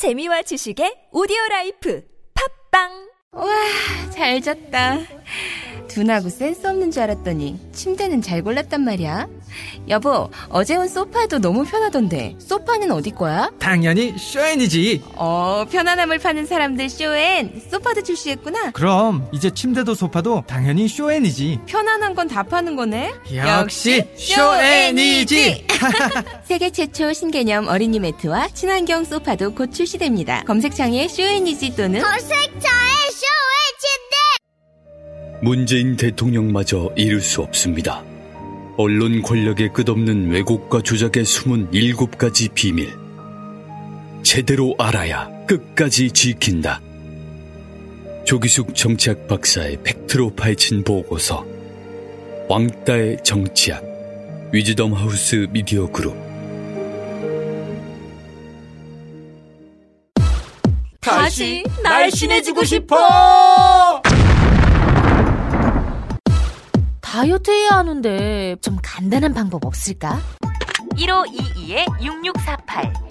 재미와 지식의 오디오 라이프 팟빵 와, 잘 잤다. 둔하고 센스 없는 줄 알았더니 침대는 잘 골랐단 말이야. 여보, 어제 온 소파도 너무 편하던데 소파는 어디 거야? 당연히 쇼엔이지. 어, 편안함을 파는 사람들 쇼엔 소파도 출시했구나. 그럼 이제 침대도 소파도 당연히 쇼엔이지. 편안한 건 다 파는 거네. 역시 쇼엔이지. 세계 최초 신개념 어린이 매트와 친환경 소파도 곧 출시됩니다. 검색창에 쇼엔이지 또는 검색창에 쇼의 침대 문재인 대통령마저 이룰 수 없습니다. 언론 권력의 끝없는 왜곡과 조작의 숨은 일곱 가지 비밀. 제대로 알아야 끝까지 지킨다. 조기숙 정치학 박사의 팩트로 파헤친 보고서. 왕따의 정치학. 위즈덤 하우스 미디어 그룹. 다시 날씬해지고 싶어 다이어트 해야 하는데 좀 간단한 방법 없을까? 1522-6648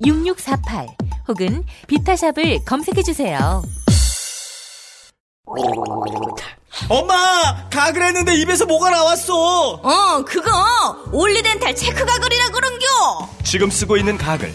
1522-6648 혹은 비타샵을 검색해 주세요. 엄마! 가글 했는데 입에서 뭐가 나왔어! 어, 그거 올리덴탈 체크 가글이라 그런겨. 지금 쓰고 있는 가글,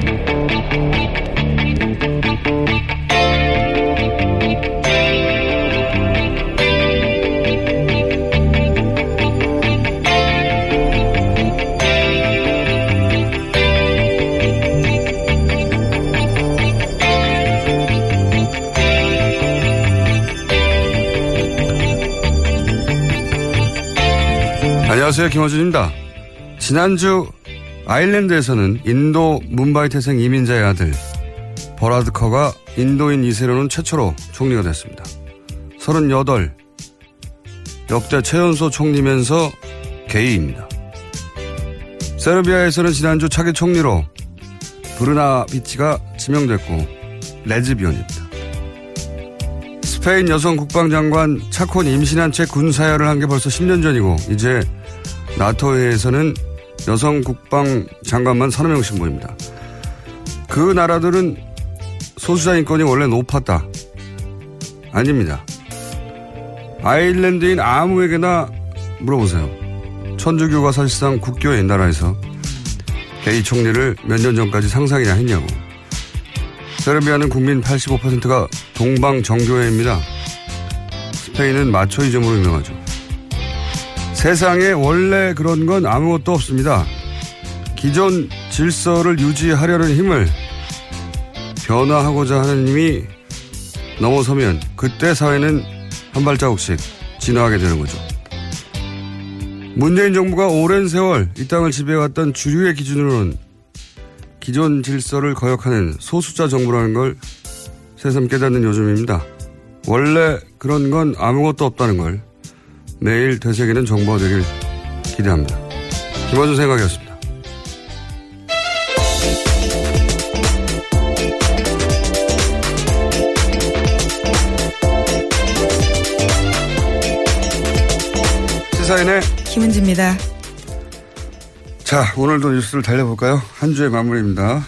안녕하세요. 김어준입니다. 지난주 아일랜드에서는 인도 뭄바이 태생 이민자의 아들 버라드커가 인도인 2세로는 최초로 총리가 됐습니다. 38 역대 최연소 총리면서 게이입니다. 세르비아에서는 지난주 차기 총리로 브르나비치가 지명됐고 레즈비언입니다. 스페인 여성 국방장관 차콘 임신한 채 군 사열을 한 게 벌써 10년 전이고 이제 나토회에서는 여성 국방 장관만 서너 명씩 모입니다. 그 나라들은 소수자 인권이 원래 높았다. 아닙니다. 아일랜드인 아무에게나 물어보세요. 천주교가 사실상 국교의 나라에서 게이 총리를 몇 년 전까지 상상이나 했냐고. 세르비아는 국민 85%가 동방 정교회입니다. 스페인은 마초이즘으로 유명하죠. 세상에 원래 그런 건 아무것도 없습니다. 기존 질서를 유지하려는 힘을 변화하고자 하는 힘이 넘어서면 그때 사회는 한 발자국씩 진화하게 되는 거죠. 문재인 정부가 오랜 세월 이 땅을 지배해왔던 주류의 기준으로는 기존 질서를 거역하는 소수자 정부라는 걸 새삼 깨닫는 요즘입니다. 원래 그런 건 아무것도 없다는 걸 매일 되새기는 정보가 되길 기대합니다. 김원준 생각이었습니다. 시사인의 김은지입니다. 자, 오늘도 뉴스를 달려볼까요? 한 주의 마무리입니다.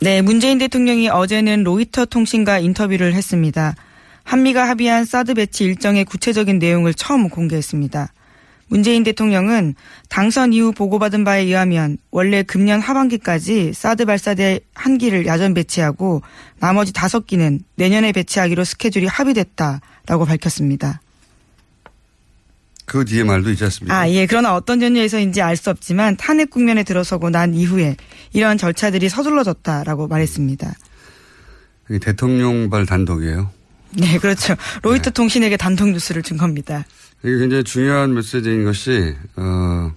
네, 문재인 대통령이 어제는 로이터 통신과 인터뷰를 했습니다. 한미가 합의한 사드 배치 일정의 구체적인 내용을 처음 공개했습니다. 문재인 대통령은 당선 이후 보고받은 바에 의하면 원래 금년 하반기까지 사드 발사대 한 기를 야전 배치하고 나머지 다섯 기는 내년에 배치하기로 스케줄이 합의됐다라고 밝혔습니다. 그 뒤에 말도 있지 않습니까? 아, 예. 그러나 어떤 전유에서인지 알 수 없지만 탄핵 국면에 들어서고 난 이후에 이러한 절차들이 서둘러졌다라고 말했습니다. 대통령발 단독이에요. 네, 그렇죠. 로이터 네. 통신에게 단독 뉴스를 준 겁니다. 이게 굉장히 중요한 메시지인 것이 어,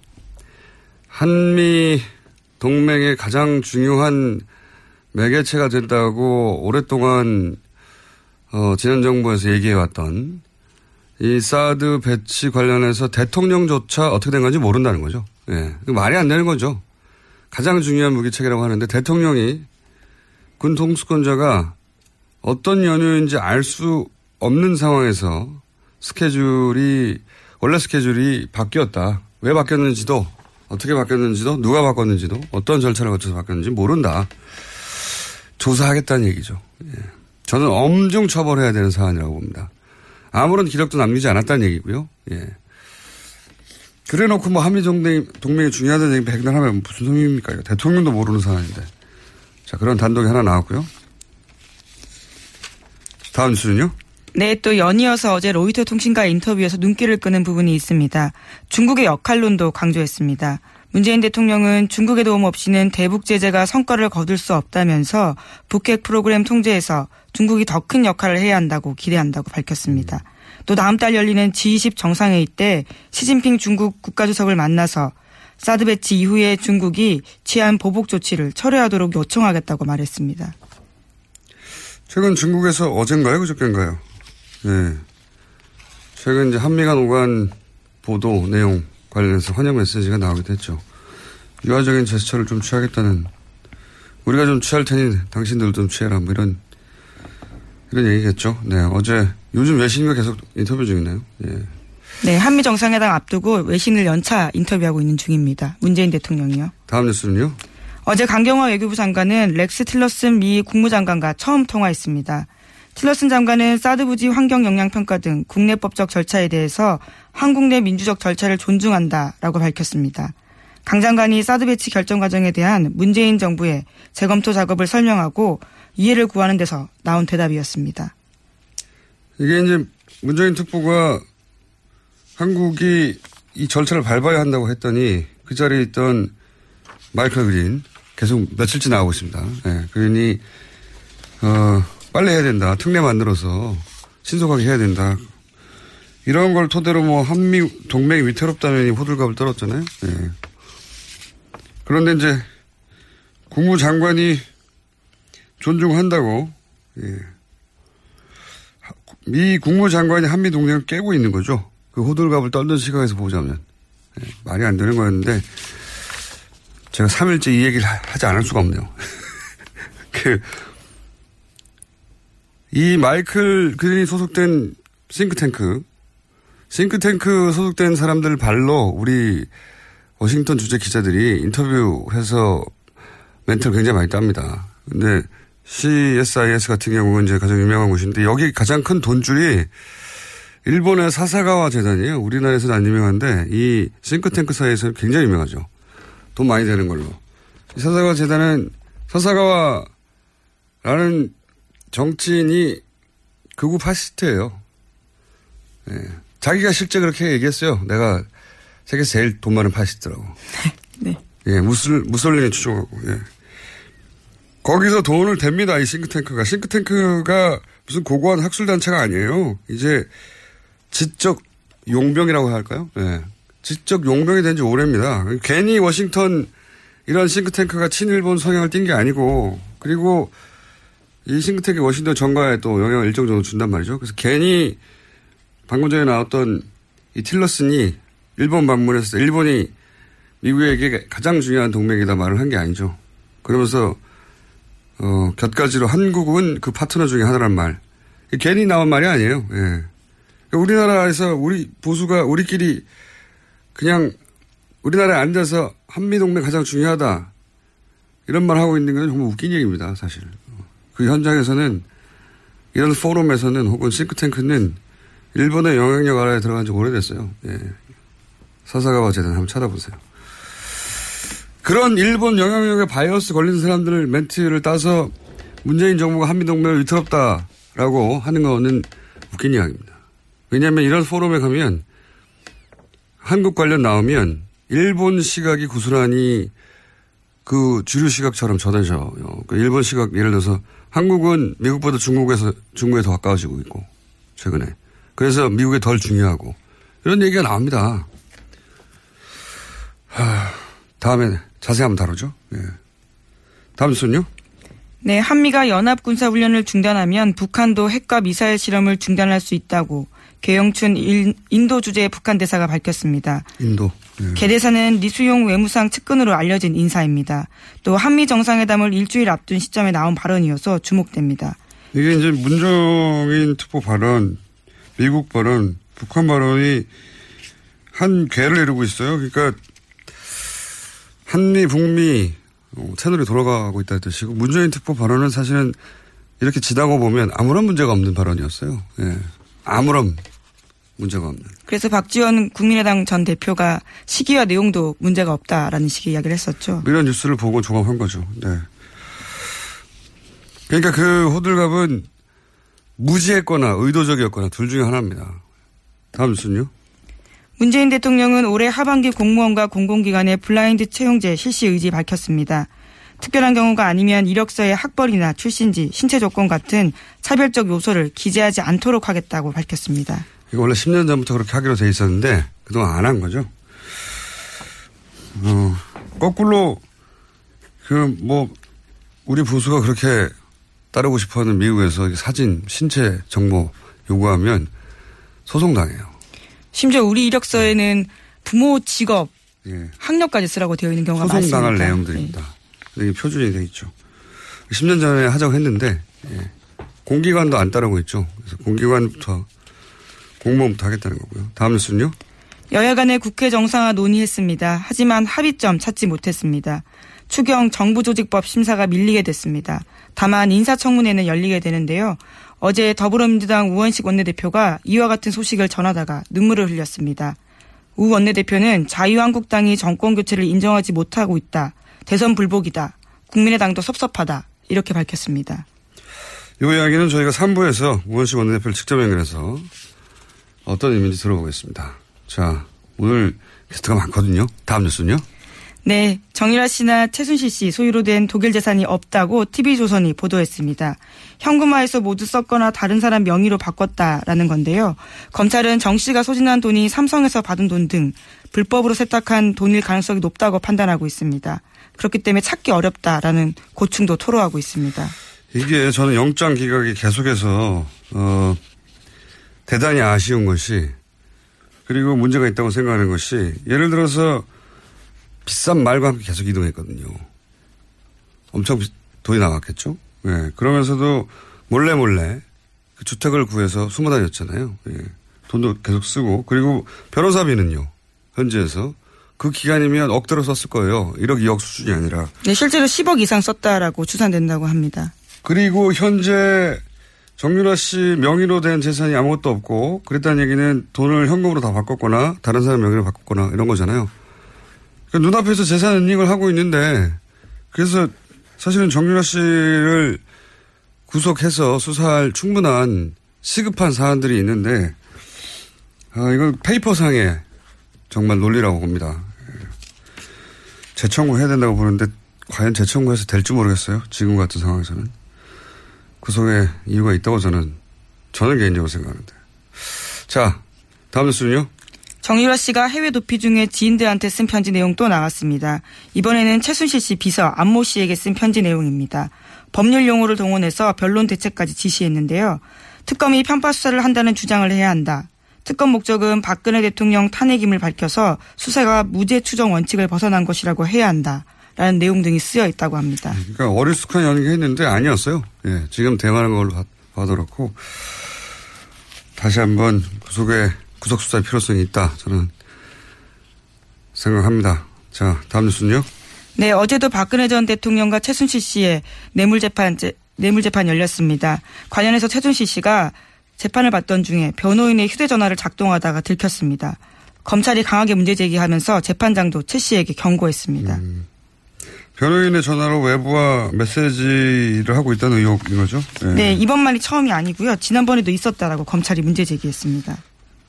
한미 동맹의 가장 중요한 매개체가 된다고 오랫동안 어, 지난 정부에서 얘기해왔던 이 사드 배치 관련해서 대통령조차 어떻게 된 건지 모른다는 거죠. 예. 말이 안 되는 거죠. 가장 중요한 무기체계라고 하는데 대통령이 군 통수권자가 어떤 연유인지 알 수 없는 상황에서 스케줄이 원래 스케줄이 바뀌었다. 왜 바뀌었는지도 어떻게 바뀌었는지도 누가 바꿨는지도 어떤 절차를 거쳐서 바뀌었는지 모른다. 조사하겠다는 얘기죠. 예. 저는 엄중 처벌해야 되는 사안이라고 봅니다. 아무런 기록도 남기지 않았다는 얘기고요. 예. 그래 놓고 뭐 한미 동맹, 동맹이 중요하다는 얘기 백날 하면 무슨 소용입니까? 대통령도 모르는 사안인데. 자, 그런 단독이 하나 나왔고요. 다음 수는요? 네, 또 연이어서 어제 로이터 통신과 인터뷰에서 눈길을 끄는 부분이 있습니다. 중국의 역할론도 강조했습니다. 문재인 대통령은 중국의 도움 없이는 대북 제재가 성과를 거둘 수 없다면서 북핵 프로그램 통제에서 중국이 더 큰 역할을 해야 한다고 기대한다고 밝혔습니다. 또 다음 달 열리는 G20 정상회의 때 시진핑 중국 국가주석을 만나서 사드 배치 이후에 중국이 취한 보복 조치를 철회하도록 요청하겠다고 말했습니다. 최근 중국에서 어젠가요? 그저께인가요? 네. 최근 이제 한미 간 오간 보도 내용 관련해서 환영 메시지가 나오기도 했죠. 유화적인 제스처를 좀 취하겠다는 우리가 좀 취할 테니 당신들도 좀 취해라 뭐 이런 이런 얘기겠죠. 네. 어제 요즘 외신과 계속 인터뷰 중이네요. 예. 네, 한미 정상회담 앞두고 외신을 연차 인터뷰하고 있는 중입니다. 문재인 대통령이요. 다음 뉴스는요? 어제 강경화 외교부 장관은 렉스 틸러슨 미 국무장관과 처음 통화했습니다. 틸러슨 장관은 사드 부지 환경 영향 평가 등 국내법적 절차에 대해서 한국 내 민주적 절차를 존중한다라고 밝혔습니다. 강 장관이 사드 배치 결정 과정에 대한 문재인 정부의 재검토 작업을 설명하고 이해를 구하는 데서 나온 대답이었습니다. 이게 이제 문재인 특보가 한국이 이 절차를 밟아야 한다고 했더니 그 자리에 있던 마이클 그린 계속 며칠째 나오고 있습니다. 네, 그러니 어, 빨리 해야 된다. 특례 만들어서 신속하게 해야 된다. 이런 걸 토대로 뭐 한미 동맹이 위태롭다는 호들갑을 떨었잖아요. 네. 그런데 이제 국무장관이 존중한다고 예. 미 국무장관이 한미 동맹을 깨고 있는 거죠. 그 호들갑을 떨던 시각에서 보자면 예. 말이 안 되는 거였는데 제가 3일째 이 얘기를 하지 않을 수가 없네요. 그, 이 마이클 그린이 소속된 싱크탱크, 싱크탱크 소속된 사람들 발로 우리 워싱턴 주재 기자들이 인터뷰해서 멘트를 굉장히 많이 땁니다. 근데 CSIS 같은 경우는 이제 가장 유명한 곳인데 여기 가장 큰 돈줄이 일본의 사사가와 재단이에요. 우리나라에서는 안 유명한데 이 싱크탱크 사이에서는 굉장히 유명하죠. 돈 많이 되는 걸로. 이 사사가와 재단은 사사가와라는 정치인이 극우 파시스트예요. 예. 자기가 실제 그렇게 얘기했어요. 내가 세계에서 제일 돈 많은 파시스트라고. 네. 예, 무슬, 무솔리니 추종하고, 예. 거기서 돈을 댑니다, 이 싱크탱크가. 싱크탱크가 무슨 고고한 학술단체가 아니에요. 이제 지적 용병이라고 할까요? 예. 지적 용병이 된 지 오래입니다. 괜히 워싱턴 이런 싱크탱크가 친일본 성향을 띈 게 아니고, 그리고 이 싱크탱크 워싱턴 정가에 또 영향을 일정 정도 준단 말이죠. 그래서 괜히 방금 전에 나왔던 이 틸러슨이 일본 방문해서 일본이 미국에게 가장 중요한 동맹이다 말을 한 게 아니죠. 그러면서 어, 곁가지로 한국은 그 파트너 중에 하나란 말. 괜히 나온 말이 아니에요. 예. 그러니까 우리나라에서 우리 보수가 우리끼리 그냥 우리나라에 앉아서 한미동맹 가장 중요하다. 이런 말 하고 있는 건 정말 웃긴 얘기입니다, 사실. 그 현장에서는 이런 포럼에서는 혹은 싱크탱크는 일본의 영향력 아래에 들어간 지 오래됐어요. 예. 사사가와 재단 한번 찾아보세요. 그런 일본 영향력에 바이러스 걸린 사람들을 멘트를 따서 문재인 정부가 한미동맹을 위태롭다라고 하는 거는 웃긴 이야기입니다. 왜냐하면 이런 포럼에 가면 한국 관련 나오면 일본 시각이 고스란히 그 주류 시각처럼 전해져요. 그 일본 시각 예를 들어서 한국은 미국보다 중국에서 중국에 더 가까워지고 있고 최근에 그래서 미국에 덜 중요하고 이런 얘기가 나옵니다. 하, 다음에 자세히 한번 다루죠. 예. 다음 순요. 네, 한미가 연합 군사 훈련을 중단하면 북한도 핵과 미사일 실험을 중단할 수 있다고 계영춘 일- 인도 주재 북한 대사가 밝혔습니다. 인도. 예. 개 대사는 리수용 외무상 측근으로 알려진 인사입니다. 또 한미 정상회담을 일주일 앞둔 시점에 나온 발언이어서 주목됩니다. 이게 이제 문정인 특보 발언, 미국 발언, 북한 발언이 한 궤를 이루고 있어요. 그러니까 한미, 북미 어, 채널이 돌아가고 있다는 뜻이고 문재인 특보 발언은 사실은 이렇게 지나고 보면 아무런 문제가 없는 발언이었어요. 예. 아무런 문제가 없는. 그래서 박지원 국민의당 전 대표가 시기와 내용도 문제가 없다라는 식의 이야기를 했었죠. 이런 뉴스를 보고 종합한 거죠. 네. 그러니까 그 호들갑은 무지했거나 의도적이었거나 둘 중에 하나입니다. 다음 뉴스는요? 문재인 대통령은 올해 하반기 공무원과 공공기관의 블라인드 채용제 실시 의지 밝혔습니다. 특별한 경우가 아니면 이력서에 학벌이나 출신지, 신체 조건 같은 차별적 요소를 기재하지 않도록 하겠다고 밝혔습니다. 이거 원래 10년 전부터 그렇게 하기로 돼 있었는데 그동안 안 한 거죠. 어, 거꾸로 그 뭐 우리 보수가 그렇게 따르고 싶어하는 미국에서 사진, 신체 정보 요구하면 소송당해요. 심지어 우리 이력서에는 부모 직업, 예. 학력까지 쓰라고 되어 있는 경우가 많습니다. 소송당할 내용들입니다. 이게 표준이 돼 있죠. 10년 전에 하자고 했는데 예. 공기관도 안 따르고 있죠. 그래서 공기관부터 공무원부터 하겠다는 거고요. 다음 뉴스는요. 여야 간의 국회 정상화 논의했습니다. 하지만 합의점 찾지 못했습니다. 추경 정부조직법 심사가 밀리게 됐습니다. 다만 인사청문회는 열리게 되는데요. 어제 더불어민주당 우원식 원내대표가 이와 같은 소식을 전하다가 눈물을 흘렸습니다. 우 원내대표는 자유한국당이 정권교체를 인정하지 못하고 있다. 대선 불복이다. 국민의당도 섭섭하다. 이렇게 밝혔습니다. 이 이야기는 저희가 3부에서 우원식 원내대표를 직접 연결해서 어떤 의미인지 들어보겠습니다. 자, 오늘 게스트가 많거든요. 다음 뉴스는요. 네, 정유라 씨나 최순실 씨 소유로 된 독일 재산이 없다고 TV조선이 보도했습니다. 현금화해서 모두 썼거나 다른 사람 명의로 바꿨다라는 건데요. 검찰은 정 씨가 소진한 돈이 삼성에서 받은 돈 등 불법으로 세탁한 돈일 가능성이 높다고 판단하고 있습니다. 그렇기 때문에 찾기 어렵다라는 고충도 토로하고 있습니다. 이게 저는 영장 기각이 계속해서 어, 대단히 아쉬운 것이 그리고 문제가 있다고 생각하는 것이 예를 들어서 비싼 말과 함께 계속 이동했거든요. 엄청 비- 돈이 나갔겠죠. 예. 그러면서도 몰래 몰래 그 주택을 구해서 숨어 다녔잖아요. 예. 돈도 계속 쓰고 그리고 변호사비는요. 현지에서 그 기간이면 억대로 썼을 거예요. 1억 2억 수준이 아니라. 네, 실제로 10억 이상 썼다라고 추산된다고 합니다. 그리고 현재 정유라 씨 명의로 된 재산이 아무것도 없고 그랬다는 얘기는 돈을 현금으로 다 바꿨거나 다른 사람 명의로 바꿨거나 이런 거잖아요. 그러니까 눈앞에서 재산 은닉을 하고 있는데 그래서 사실은 정유라 씨를 구속해서 수사할 충분한 시급한 사안들이 있는데 아, 이건 페이퍼상의 정말 논리라고 봅니다. 예. 재청구 해야 된다고 보는데 과연 재청구해서 될지 모르겠어요. 지금 같은 상황에서는. 그 속에 이유가 있다고 저는, 저는 개인적으로 생각하는데. 자, 다음 뉴스는요? 정유라 씨가 해외 도피 중에 지인들한테 쓴 편지 내용 또 나왔습니다. 이번에는 최순실 씨 비서 안모 씨에게 쓴 편지 내용입니다. 법률 용어를 동원해서 변론 대책까지 지시했는데요. 특검이 편파 수사를 한다는 주장을 해야 한다. 특검 목적은 박근혜 대통령 탄핵임을 밝혀서 수사가 무죄 추정 원칙을 벗어난 것이라고 해야 한다. 라는 내용 등이 쓰여 있다고 합니다. 그러니까 어리숙한 연기했는데 아니었어요. 예, 지금 대응하는 걸로 봐- 봐도 그렇고 다시 한번 구속에 구속 수사의 필요성이 있다. 저는 생각합니다. 자, 다음 뉴스는요? 네, 어제도 박근혜 전 대통령과 최순실 씨의 뇌물 재판, 뇌물 재판 열렸습니다. 관련해서 최순실 씨가 재판을 받던 중에 변호인의 휴대전화를 작동하다가 들켰습니다. 검찰이 강하게 문제 제기하면서 재판장도 최 씨에게 경고했습니다. 변호인의 전화로 외부와 메시지를 하고 있다는 의혹인 거죠? 예. 네, 이번만이 처음이 아니고요. 지난번에도 있었다라고 검찰이 문제 제기했습니다.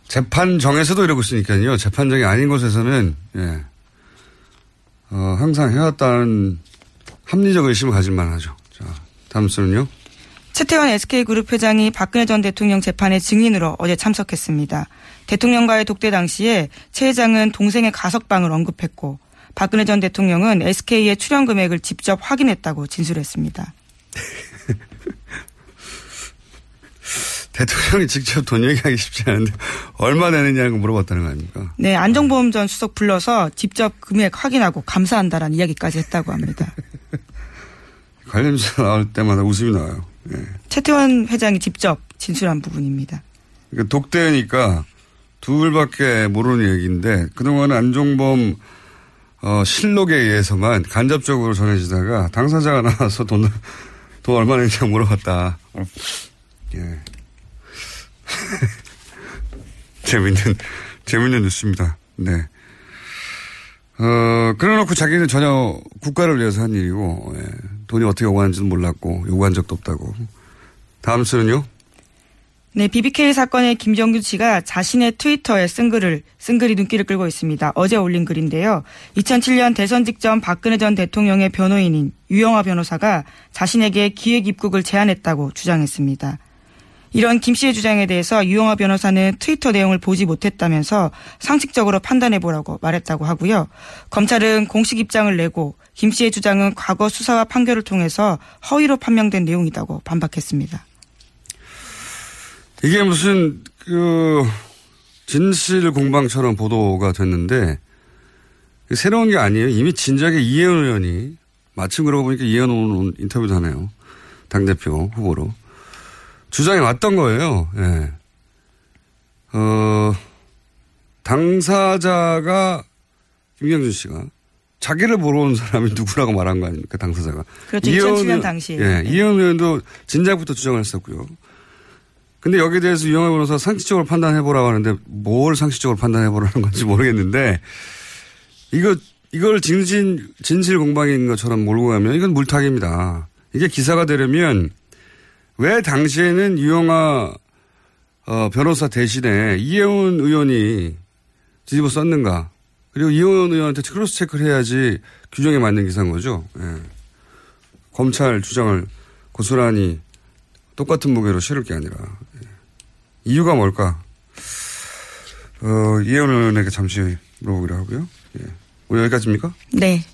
재판정에서도 이러고 있으니까요. 재판정이 아닌 곳에서는, 예. 어, 항상 해왔다는 합리적 의심을 가질 만 하죠. 자, 다음 뉴스는요? 최태원 SK그룹 회장이 박근혜 전 대통령 재판의 증인으로 어제 참석했습니다. 대통령과의 독대 당시에 최 회장은 동생의 가석방을 언급했고 박근혜 전 대통령은 SK의 출연 금액을 직접 확인했다고 진술했습니다. 대통령이 직접 돈 얘기하기 쉽지 않은데 얼마 내느냐는 거 물어봤다는 거 아닙니까? 네, 안종범 전 수석 불러서 직접 금액 확인하고 감사한다라는 이야기까지 했다고 합니다. 관련주사 나올 때마다 웃음이 나와요. 예. 최태원 회장이 직접 진술한 부분입니다. 그러니까 독대니까 둘밖에 모르는 얘기인데 그동안 안종범 어, 실록에 의해서만 간접적으로 전해지다가 당사자가 나와서 돈, 돈 얼마 내냐 물어봤다. 예. 재밌는, 재밌는 뉴스입니다. 네. 어, 그래놓고 자기는 전혀 국가를 위해서 한 일이고, 예. 돈이 어떻게 오가는지는 몰랐고, 요구한 적도 없다고. 다음 수는요? 네, BBK 사건의 김정규 씨가 자신의 트위터에 쓴 글을 쓴 글이 눈길을 끌고 있습니다. 어제 올린 글인데요. 2007년 대선 직전 박근혜 전 대통령의 변호인인 유영아 변호사가 자신에게 기획 입국을 제안했다고 주장했습니다. 이런 김 씨의 주장에 대해서 유영아 변호사는 트위터 내용을 보지 못했다면서 상식적으로 판단해 보라고 말했다고 하고요. 검찰은 공식 입장을 내고 김 씨의 주장은 과거 수사와 판결을 통해서 허위로 판명된 내용이라고 반박했습니다. 이게 무슨 그 진실 공방처럼 보도가 됐는데 새로운 게 아니에요. 이미 진작에 이혜원 의원이 마침 그러고 보니까 이혜원 의원 인터뷰도 하네요. 당대표 후보로. 주장이 왔던 거예요. 예. 어, 당사자가 김경준 씨가 자기를 보러 온 사람이 누구라고 말한 거 아닙니까, 당사자가. 그렇죠. 2007년 당시에. 예. 네. 이혜원 의원도 진작부터 주장을 했었고요. 근데 여기에 대해서 유영하 변호사 상식적으로 판단해보라고 하는데 뭘 상식적으로 판단해보라는 건지 모르겠는데 이거, 이걸 진실, 진실 공방인 것처럼 몰고 가면 이건 물타기입니다. 이게 기사가 되려면 왜 당시에는 유영하 어, 변호사 대신에 이혜원 의원이 뒤집어 썼는가. 그리고 이혜원 의원한테 크로스 체크를 해야지 규정에 맞는 기사인 거죠. 예. 검찰 주장을 고스란히 똑같은 무게로 실을 게 아니라. 예. 이유가 뭘까? 어, 이혜원 의원에게 잠시 물어보기로 하고요. 예. 오늘 여기까지입니까? 네.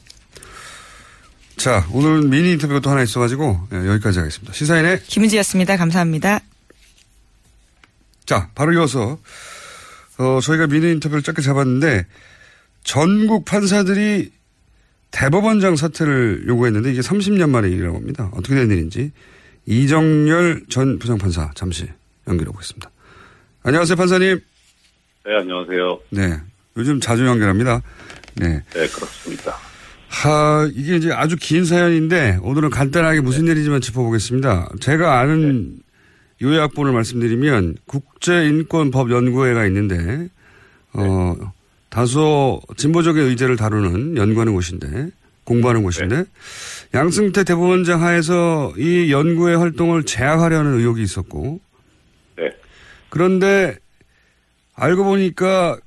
자, 오늘은 미니 인터뷰가 또 하나 있어가지고 예, 여기까지 하겠습니다. 시사인의 김은지였습니다. 감사합니다. 자, 바로 이어서 어, 저희가 미니 인터뷰를 짧게 잡았는데 전국 판사들이 대법원장 사퇴를 요구했는데 이게 30년 만의 일이라고 합니다. 어떻게 된 일인지 이정열 전 부장판사 잠시 연결해 보겠습니다. 안녕하세요, 판사님. 네, 안녕하세요. 네, 요즘 자주 연결합니다. 네. 네, 그렇습니다. 하, 이게 이제 아주 긴 사연인데 오늘은 간단하게 무슨 일이지만 짚어보겠습니다. 제가 아는 요약본을 말씀드리면 국제인권법연구회가 있는데 어 다소 진보적인 의제를 다루는 연구하는 곳인데 공부하는 곳인데 양승태 대법원장 하에서 이 연구의 활동을 제약하려는 의혹이 있었고 네. 그런데 알고 보니까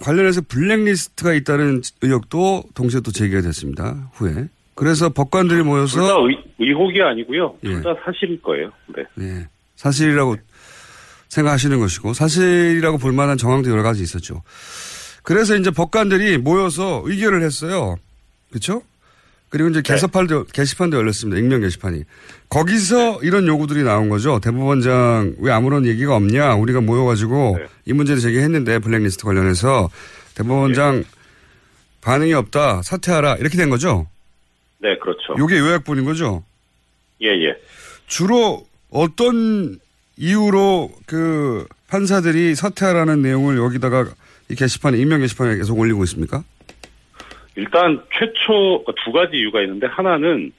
관련해서 블랙리스트가 있다는 의혹도 동시에 또 제기가 됐습니다. 후에. 그래서 법관들이 모여서 둘 다 의혹이 아니고요. 예. 둘다 사실일 거예요. 네. 네. 사실이라고 생각하시는 것이고 사실이라고 볼 만한 정황도 여러 가지 있었죠. 그래서 이제 법관들이 모여서 의결을 했어요. 그렇죠? 그리고 이제 게시판도 게시판도 열렸습니다. 익명 게시판이. 거기서 이런 요구들이 나온 거죠. 대법원장 왜 아무런 얘기가 없냐? 우리가 모여가지고 이 문제를 제기했는데 블랙리스트 관련해서 대법원장 반응이 없다. 사퇴하라. 이렇게 된 거죠. 네, 그렇죠. 요게 요약본인 거죠. 예, 예. 주로 어떤 이유로 그 판사들이 사퇴하라는 내용을 여기다가 이 게시판에 익명 게시판에 계속 올리고 있습니까? 일단 최초 두 가지 이유가 있는데 하나는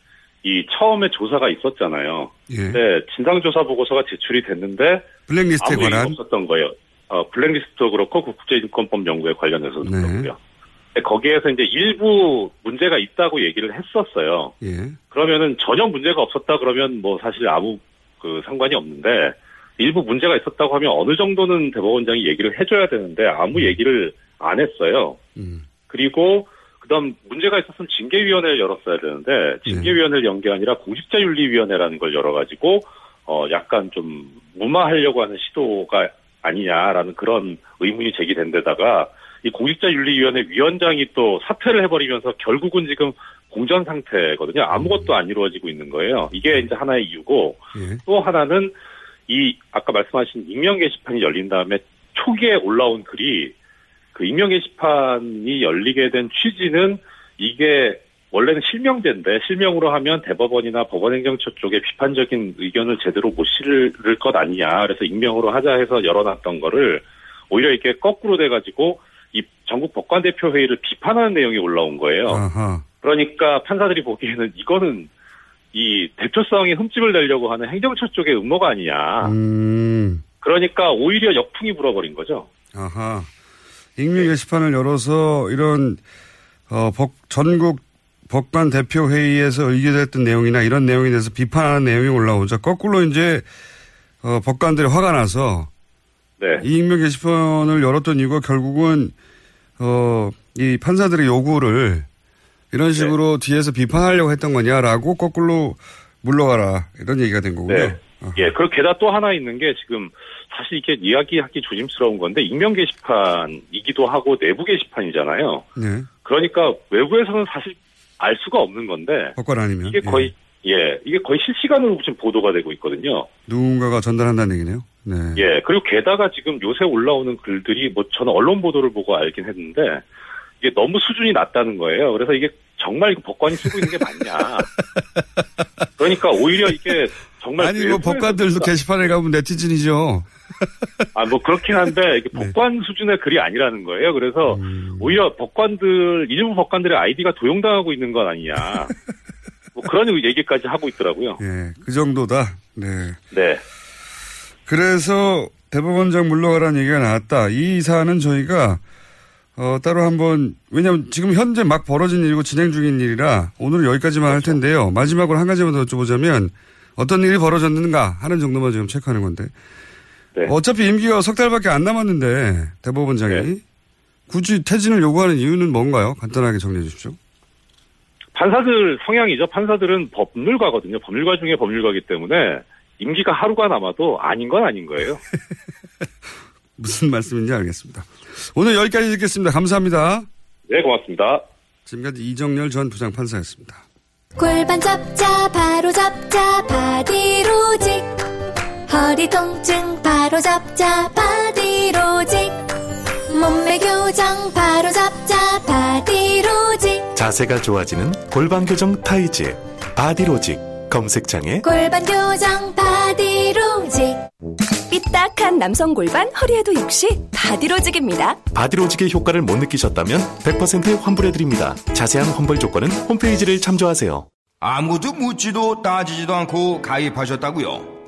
이 처음에 조사가 있었잖아요. 예. 네, 진상조사 보고서가 제출이 됐는데 블랙리스트에 관한 없었던 거예요. 어, 블랙리스트도 그렇고 국제인권법 연구에 관련해서도 네. 그렇고요. 거기에서 이제 일부 문제가 있다고 얘기를 했었어요. 예. 그러면은 전혀 문제가 없었다 그러면 뭐 사실 아무 그 상관이 없는데 일부 문제가 있었다고 하면 어느 정도는 대법원장이 얘기를 해줘야 되는데 아무 얘기를 안 했어요. 음. 그리고 그다음 문제가 있었으면 징계위원회를 열었어야 되는데 징계위원회를 연 게 아니라 공직자윤리위원회라는 걸 열어가지고 어 약간 좀 무마하려고 하는 시도가 아니냐라는 그런 의문이 제기된 데다가 이 공직자윤리위원회 위원장이 또 사퇴를 해버리면서 결국은 지금 공전 상태거든요. 아무것도 안 이루어지고 있는 거예요. 이게 이제 하나의 이유고 예. 또 하나는 이 아까 말씀하신 익명 게시판이 열린 다음에 초기에 올라온 글이 그 익명 게시판이 열리게 된 취지는 이게 원래는 실명제인데 실명으로 하면 대법원이나 법원행정처 쪽에 비판적인 의견을 제대로 못 실을 것 아니냐. 그래서 익명으로 하자 해서 열어놨던 거를 오히려 이렇게 거꾸로 돼가지고 이 전국 법관대표 회의를 비판하는 내용이 올라온 거예요. 아하. 그러니까 판사들이 보기에는 이거는 이 대표성에 흠집을 내려고 하는 행정처 쪽의 음모가 아니냐. 음. 그러니까 오히려 역풍이 불어버린 거죠. 아하. 익명 게시판을 열어서 이런 어, 법, 전국 법관 대표 회의에서 의결됐던 내용이나 이런 내용에 대해서 비판하는 내용이 올라오자 거꾸로 이제 어, 법관들이 화가 나서 네. 이 익명 게시판을 열었던 이유가 결국은 어, 이 판사들의 요구를 이런 네. 식으로 뒤에서 비판하려고 했던 거냐라고 거꾸로 물러가라 이런 얘기가 된 거고요. 네. 예, 그리고 게다가 또 하나 있는 게 지금 사실 이게 이야기하기 조심스러운 건데 익명 게시판이기도 하고 내부 게시판이잖아요. 네. 그러니까 외부에서는 사실 알 수가 없는 건데 법관 아니면 이게 거의 예, 이게 거의 실시간으로 지금 보도가 되고 있거든요. 누군가가 전달한다는 얘기네요. 네. 예, 그리고 게다가 지금 요새 올라오는 글들이 뭐 저는 언론 보도를 보고 알긴 했는데 이게 너무 수준이 낮다는 거예요. 그래서 이게 정말 법관이 쓰고 있는 게 맞냐. 그러니까 오히려 이게 정말 아니 뭐 법관들도 게시판에 가면 네티즌이죠. 아, 뭐 그렇긴 한데 이게 법관 수준의 글이 아니라는 거예요. 그래서 오히려 법관들 일부 법관들의 아이디가 도용당하고 있는 건 아니냐. 뭐 그런 얘기까지 하고 있더라고요. 예, 그 정도다. 네. 네. 그래서 대법원장 물러가라는 얘기가 나왔다. 이 사안은 저희가 어, 따로 한번 왜냐하면 지금 현재 막 벌어진 일이고 진행 중인 일이라 오늘은 여기까지만 할 텐데요. 마지막으로 한 가지만 더 여쭤보자면 어떤 일이 벌어졌는가 하는 정도만 지금 체크하는 건데 네. 어차피 임기가 석 달밖에 안 남았는데 대법원장이 네. 굳이 퇴진을 요구하는 이유는 뭔가요? 간단하게 정리해 주십시오. 판사들 성향이죠. 판사들은 법률가거든요. 법률가 중에 법률가기 때문에 임기가 하루가 남아도 아닌 건 아닌 거예요. 무슨 말씀인지 알겠습니다. 오늘 여기까지 듣겠습니다. 감사합니다. 네, 고맙습니다. 지금까지 이정렬 전 부장판사였습니다. 골반 잡자 바로 잡자 바디로직 허리 통증 바로 잡자 바디로직 몸매 교정 바로 잡자 바디로직 자세가 좋아지는 골반 교정 타이즈 바디로직 검색창에 골반 교정 바디로직 삐딱한 남성 골반 허리에도 역시 바디로직입니다. 바디로직의 효과를 못 느끼셨다면 100% 환불해드립니다. 자세한 환불 조건은 홈페이지를 참조하세요. 아무도 묻지도 따지지도 않고 가입하셨다고요?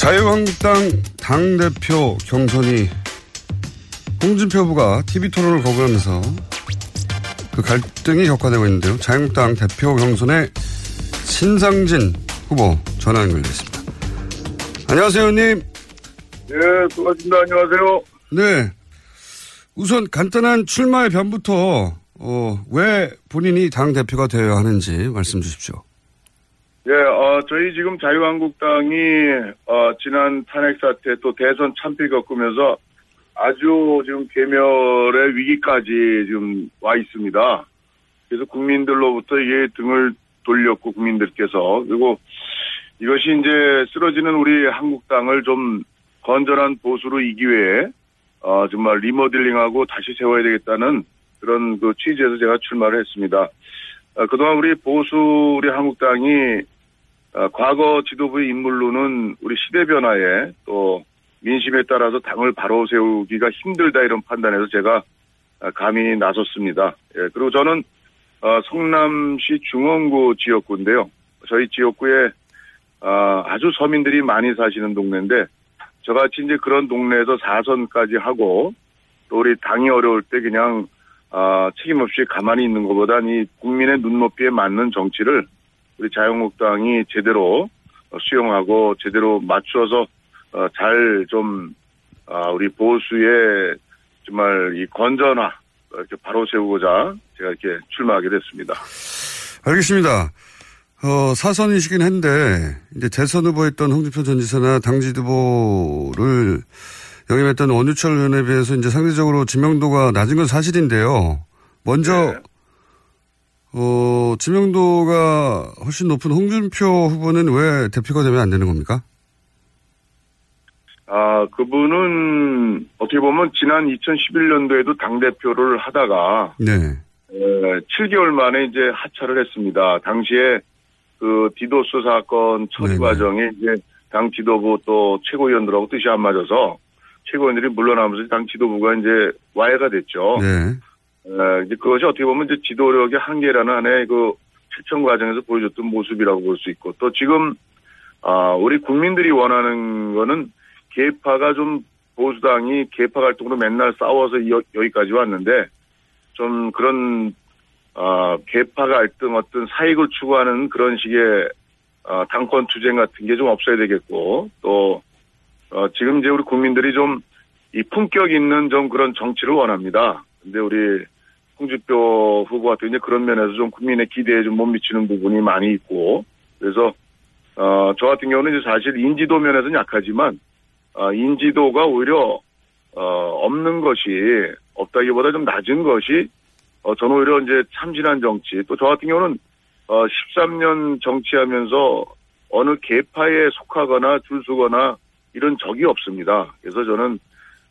자유한국당 당대표 경선이 홍준표 후보가 TV 토론을 거부하면서 그 갈등이 격화되고 있는데요. 자유한국당 대표 경선에 신상진 후보 전화 연결돼 있습니다. 안녕하세요, 의원님. 예, 반갑습니다. 안녕하세요. 네. 우선 간단한 출마의 변부터 어, 왜 본인이 당 대표가 되어야 하는지 말씀 주십시오. 예, 어, 저희 지금 자유한국당이, 어, 지난 탄핵 사태 또 대선 참패 겪으면서 아주 지금 괴멸의 위기까지 지금 와 있습니다. 그래서 국민들로부터 이게 등을 돌렸고 국민들께서 그리고 이것이 이제 쓰러지는 우리 한국당을 좀 건전한 보수로 이기 위해 어, 정말 리모델링하고 다시 세워야 되겠다는 그런 그 취지에서 제가 출마를 했습니다. 어, 그동안 우리 보수 우리 한국당이 어, 과거 지도부의 인물로는 우리 시대 변화에 또 민심에 따라서 당을 바로 세우기가 힘들다 이런 판단에서 제가 어, 감히 나섰습니다. 예, 그리고 저는 어, 성남시 중원구 지역구인데요. 저희 지역구에 어, 아주 서민들이 많이 사시는 동네인데 저같이 이제 그런 동네에서 사선까지 하고 또 우리 당이 어려울 때 그냥 아, 책임 없이 가만히 있는 것보단 이 국민의 눈높이에 맞는 정치를 우리 자유한국당이 제대로 어, 수용하고 제대로 맞추어서 어, 잘좀 아, 우리 보수의 정말 이 건전화 이렇게 바로 세우고자 제가 이렇게 출마하게 됐습니다. 알겠습니다. 어, 사선이시긴 한데, 이제 대선 후보였던 홍준표 전 지사나 당지 후보를 영입했던 원유철 의원에 비해서 이제 상대적으로 지명도가 낮은 건 사실인데요. 먼저, 네. 어, 지명도가 훨씬 높은 홍준표 후보는 왜 대표가 되면 안 되는 겁니까? 아, 그분은 어떻게 보면 지난 2011년도에도 당대표를 하다가 네. 에, 7개월 만에 이제 하차를 했습니다. 당시에 그 디도스 사건 처리 네네. 과정에 이제 당 지도부 또 최고위원들하고 뜻이 안 맞아서 최고위원들이 물러나면서 당 지도부가 이제 와해가 됐죠. 네. 에, 이제 그것이 어떻게 보면 이제 지도력의 한계라는 하나의 그 실천 과정에서 보여줬던 모습이라고 볼 수 있고 또 지금 아 우리 국민들이 원하는 거는 개파가 좀 보수당이 개파 갈등으로 맨날 싸워서 여 기까지 왔는데 좀 그런 어, 개파 갈등 어떤 사익을 추구하는 그런 식의 어, 당권 투쟁 같은 게 좀 없어야 되겠고 또 어, 지금 이제 우리 국민들이 좀 이 품격 있는 좀 그런 정치를 원합니다. 근데 우리 홍준표 후보 같은 이제 그런 면에서 좀 국민의 기대에 좀 못 미치는 부분이 많이 있고 그래서 어, 저 같은 경우는 이제 사실 인지도 면에서는 약하지만 어, 인지도가 오히려 어, 없는 것이 없다기보다 좀 낮은 것이 어, 저는 오히려 이제 참신한 정치, 또 저 같은 경우는, 어, 13년 정치하면서 어느 계파에 속하거나 줄서거나 이런 적이 없습니다. 그래서 저는,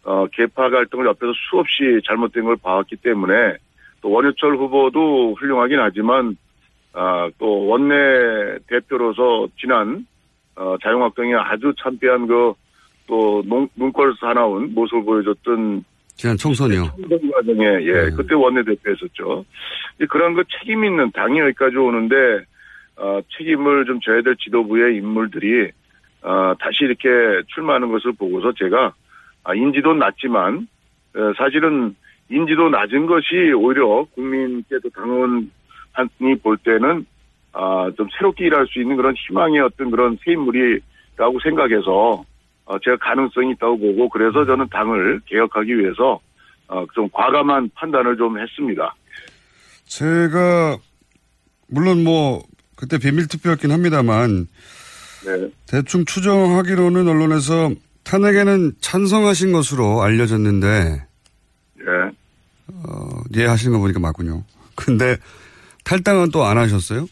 어, 계파 갈등을 옆에서 수없이 잘못된 걸 봐왔기 때문에 또 원효철 후보도 훌륭하긴 하지만, 아, 또 원내 대표로서 지난, 어, 자유한국당이 아주 참패한 그, 또, 눈꼴 사나운 모습을 보여줬던 지난 총선이요. 총선 과정에 예 네. 그때 원내 대표였었죠. 그런 그 책임 있는 당이 여기까지 오는데 어, 책임을 좀 져야 될 지도부의 인물들이 어, 다시 이렇게 출마하는 것을 보고서 제가 아, 인지도 낮지만 어, 사실은 인지도 낮은 것이 오히려 국민께도 당원이 볼 때는 아, 좀 새롭게 일할 수 있는 그런 희망의 어떤 그런 새 인물이라고 생각해서 어, 제가 가능성이 있다고 보고 그래서 저는 당을 개혁하기 위해서 어, 좀 과감한 판단을 좀 했습니다. 제가 물론 뭐 그때 비밀 투표였긴 합니다만 네. 대충 추정하기로는 언론에서 탄핵에는 찬성하신 것으로 알려졌는데 예. 어, 예 하시는 거 보니까 맞군요. 근데 탈당은 또 안 하셨어요?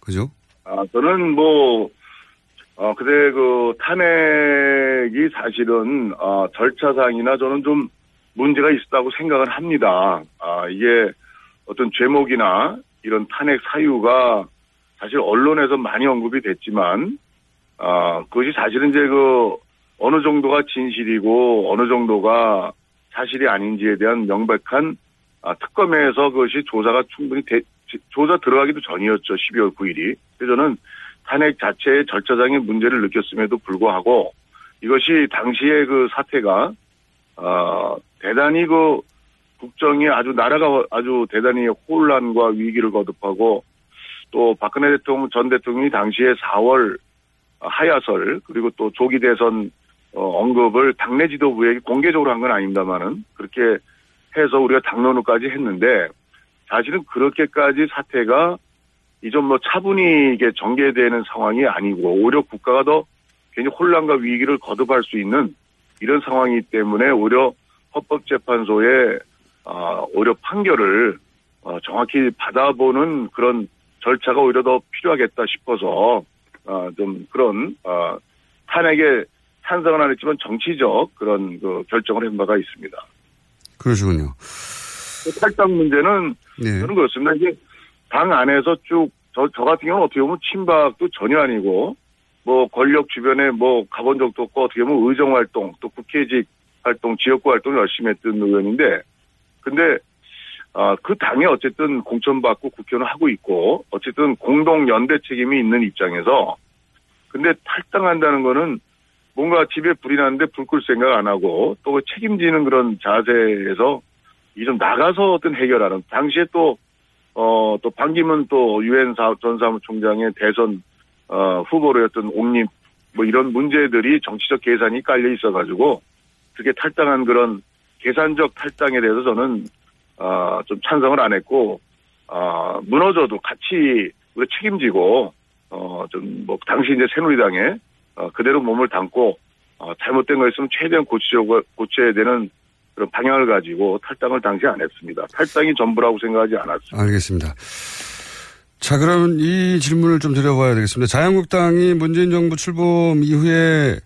그죠? 아, 저는 뭐 어, 근데 그 탄핵이 사실은, 어, 절차상이나 저는 좀 문제가 있었다고 생각을 합니다. 아, 이게 어떤 죄목이나 이런 탄핵 사유가 사실 언론에서 많이 언급이 됐지만, 아, 그것이 사실은 이제 그 어느 정도가 진실이고 어느 정도가 사실이 아닌지에 대한 명백한 아, 특검에서 그것이 조사가 충분히 대, 조사 들어가기도 전이었죠. 12월 9일이. 그래서 저는 탄핵 자체의 절차상의 문제를 느꼈음에도 불구하고 이것이 당시의 그 사태가 어, 대단히 그 국정이 아주 나라가 아주 대단히 혼란과 위기를 거듭하고 또 박근혜 대통령 전 대통령이 당시에 4월 하야설 그리고 또 조기 대선 어, 언급을 당내 지도부에게 공개적으로 한 건 아닙니다만은 그렇게 해서 우리가 당론을까지 했는데 사실은 그렇게까지 사태가 이좀 뭐 차분히 이게 전개되는 상황이 아니고 오히려 국가가 더 굉장히 혼란과 위기를 거듭할 수 있는 이런 상황이기 때문에 오히려 헌법재판소의 어, 오히려 판결을 어, 정확히 받아보는 그런 절차가 오히려 더 필요하겠다 싶어서 어, 좀 그런 어, 탄핵에 찬성은 안 했지만 정치적 그런 그 결정을 한 바가 있습니다. 그러시군요. 그 탈당 문제는 네. 저는 그렇습니다. 이게 당 안에서 쭉 저 저 같은 경우는 어떻게 보면 친박도 전혀 아니고 뭐 권력 주변에 뭐 가본 적도 없고 어떻게 보면 의정 활동 또 국회직 활동 지역구 활동 열심히 했던 의원인데 근데 아, 그 당에 어쨌든 공천받고 국회의원 하고 있고 어쨌든 공동 연대 책임이 있는 입장에서 근데 탈당한다는 거는 뭔가 집에 불이 났는데 불 끌 생각 안 하고 또 책임지는 그런 자세에서 이 좀 나가서 어떤 해결하는 당시에 또 어, 또 반기문 또 유엔 전 사무총장의 대선 어, 후보로였던 옹립 뭐 이런 문제들이 정치적 계산이 깔려 있어가지고 그게 탈당한 그런 계산적 탈당에 대해서 저는 어, 좀 찬성을 안 했고 어, 무너져도 같이 우리 책임지고 어, 좀 뭐 당시 이제 새누리당에 어, 그대로 몸을 담고 어, 잘못된 거 있으면 최대한 고치려고 고쳐야 되는 그런 방향을 가지고 탈당을 당시 안 했습니다. 탈당이 전부라고 생각하지 않았습니다. 알겠습니다. 자, 그럼 이 질문을 좀 드려봐야 되겠습니다. 자유한국당이 문재인 정부 출범 이후에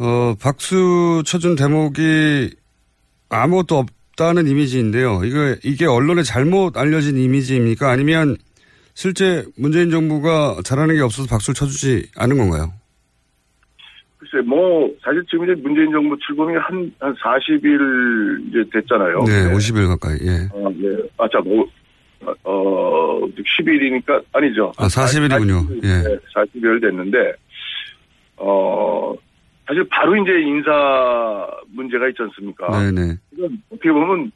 어, 박수 쳐준 대목이 아무것도 없다는 이미지인데요. 이거 이게 언론에 잘못 알려진 이미지입니까? 아니면 실제 문재인 정부가 잘하는 게 없어서 박수를 쳐주지 않은 건가요? 글쎄, 뭐, 사실 지금 이제 문재인 정부 출범이 한, 한 40일 이제 됐잖아요. 네, 50일 가까이. 예. 어, 네. 아, 자, 뭐, 어, 10일이니까, 아니죠. 아, 40일이군요. 예. 네, 40일 됐는데, 어, 사실 바로 이제 인사 문제가 있지 않습니까? 네네. 이건 어떻게 보면,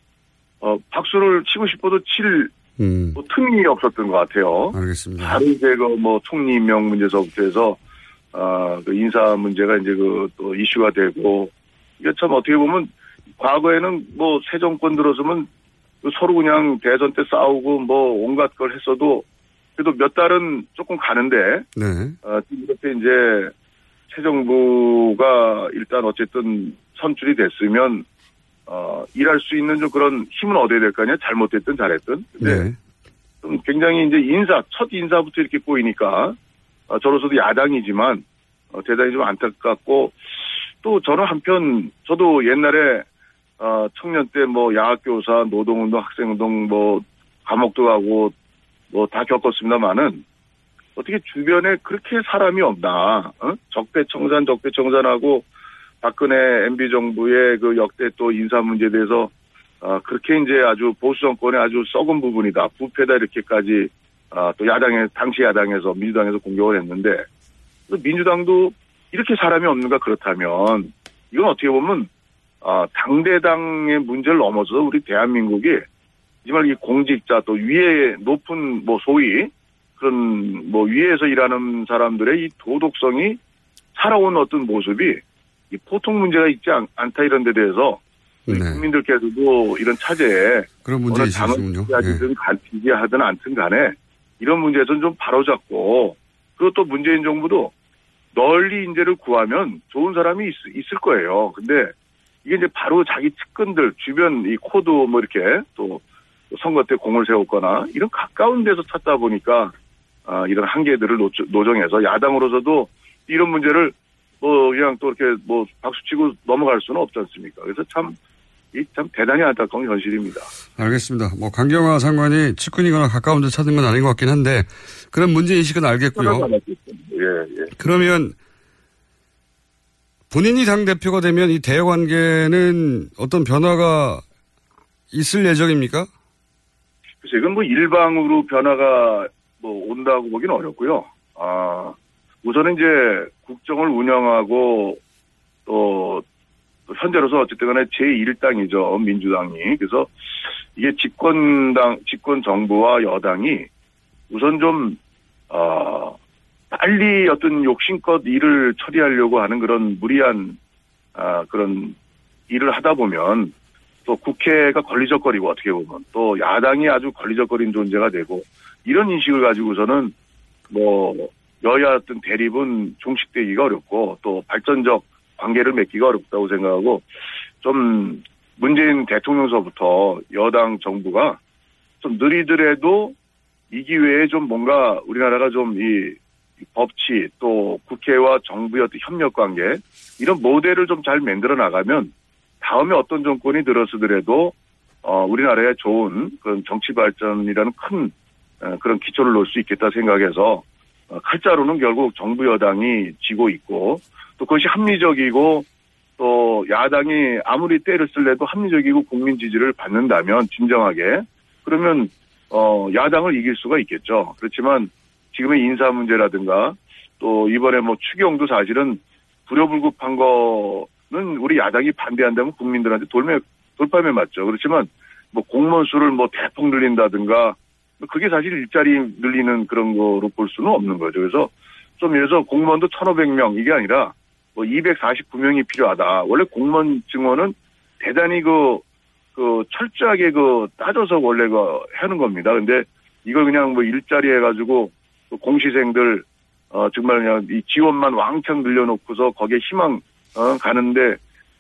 어, 박수를 치고 싶어도 칠 음, 뭐 틈이 없었던 것 같아요. 알겠습니다. 바로 이제 그 뭐 총리 임명 문제서부터 해서 아, 그 인사 문제가 이제 그 또 이슈가 되고 이게 참 어떻게 보면 과거에는 뭐 새 정권 들어서면 그 서로 그냥 대선 때 싸우고 뭐 온갖 걸 했어도 그래도 몇 달은 조금 가는데 네. 어, 이렇게 이제 새 정부가 일단 어쨌든 선출이 됐으면 어, 일할 수 있는 좀 그런 힘은 얻어야 될 거 아니야? 잘못됐든 잘했든. 근데 네. 좀 굉장히 이제 인사, 첫 인사부터 이렇게 보이니까, 어, 저로서도 야당이지만, 어, 대단히 좀 안타깝고, 또 저는 한편, 저도 옛날에, 어, 청년 때 뭐 야학교사, 노동운동, 학생운동, 뭐, 감옥도 가고, 뭐 다 겪었습니다만은, 어떻게 주변에 그렇게 사람이 없나, 어? 적폐청산, 적폐청산하고, 박근혜 MB 정부의 그 역대 또 인사 문제에 대해서 아, 그렇게 이제 아주 보수 정권의 아주 썩은 부분이다, 부패다 이렇게까지 아, 또 야당에 당시 야당에서 민주당에서 공격을 했는데 또 민주당도 이렇게 사람이 없는가 그렇다면 이건 어떻게 보면 아, 당대당의 문제를 넘어서 우리 대한민국이 정말 이 공직자 또 위에 높은 뭐 소위 그런 뭐 위에서 일하는 사람들의 이 도덕성이 살아온 어떤 모습이 이 보통 문제가 있지 않, 다 이런 데 대해서 네. 국민들께서도 이런 차제에 그런 문제 어느 있으시군요. 지지하든 간- 지지하든 않든 간에 이런 문제에서는 좀 바로잡고 그리고 또 문재인 정부도 널리 인재를 구하면 좋은 사람이 있, 있을 거예요. 근데 이게 이제 바로 자기 측근들 주변 이 코드 뭐 이렇게 또 선거 때 공을 세웠거나 이런 가까운 데서 찾다 보니까 아, 이런 한계들을 노, 노정해서 야당으로서도 이런 문제를 뭐 그냥 또 이렇게 뭐 박수치고 넘어갈 수는 없지 않습니까? 그래서 참이 참 대단히 안타까운 현실입니다. 알겠습니다. 뭐 강경화 상관이 측근이거나 가까운 데 찾은 건 아닌 것 같긴 한데 그런 문제 인식은 알겠고요. 예, 예. 그러면 본인이 당 대표가 되면 이 대외 관계는 어떤 변화가 있을 예정입니까? 그래서 이건 뭐 일방으로 변화가 뭐 온다고 보기는 어렵고요. 아, 우선은 이제 국정을 운영하고 또, 또 현재로서 어쨌든 간에 제1당이죠. 민주당이. 그래서 이게 집권당, 집권 정부와 여당이 우선 좀, 어, 빨리 어떤 욕심껏 일을 처리하려고 하는 그런 무리한, 아, 그런 일을 하다 보면 또 국회가 걸리적거리고 어떻게 보면 또 야당이 아주 걸리적거린 존재가 되고 이런 인식을 가지고서는 뭐 여야 어떤 대립은 종식되기가 어렵고 또 발전적 관계를 맺기가 어렵다고 생각하고 좀 문재인 대통령서부터 여당 정부가 좀 느리더라도 이 기회에 좀 뭔가 우리나라가 좀 이 법치 또 국회와 정부의 어떤 협력 관계 이런 모델을 좀 잘 만들어 나가면 다음에 어떤 정권이 들어서더라도 어, 우리나라에 좋은 그런 정치 발전이라는 큰 어, 그런 기초를 놓을 수 있겠다 생각해서 어, 칼자루는 결국 정부 여당이 지고 있고 또 그것이 합리적이고 또 야당이 아무리 때를 쓸래도 합리적이고 국민 지지를 받는다면 진정하게 그러면 어 야당을 이길 수가 있겠죠. 그렇지만 지금의 인사 문제라든가 또 이번에 뭐 추경도 사실은 불효불급한 거는 우리 야당이 반대한다면 국민들한테 돌매 돌파매 맞죠. 그렇지만 뭐 공무원 수를 뭐 대폭 늘린다든가 그게 사실 일자리 늘리는 그런 거로 볼 수는 없는 거죠. 그래서 좀 예를 들어서 공무원도 1,500명 이게 아니라 뭐 249명이 필요하다. 원래 공무원 증원은 대단히 그, 그 철저하게 그 따져서 원래 그 하는 겁니다. 근데 이걸 그냥 뭐 일자리 해가지고 그 공시생들 어 정말 그냥 이 지원만 왕창 늘려놓고서 거기에 희망 어 가는데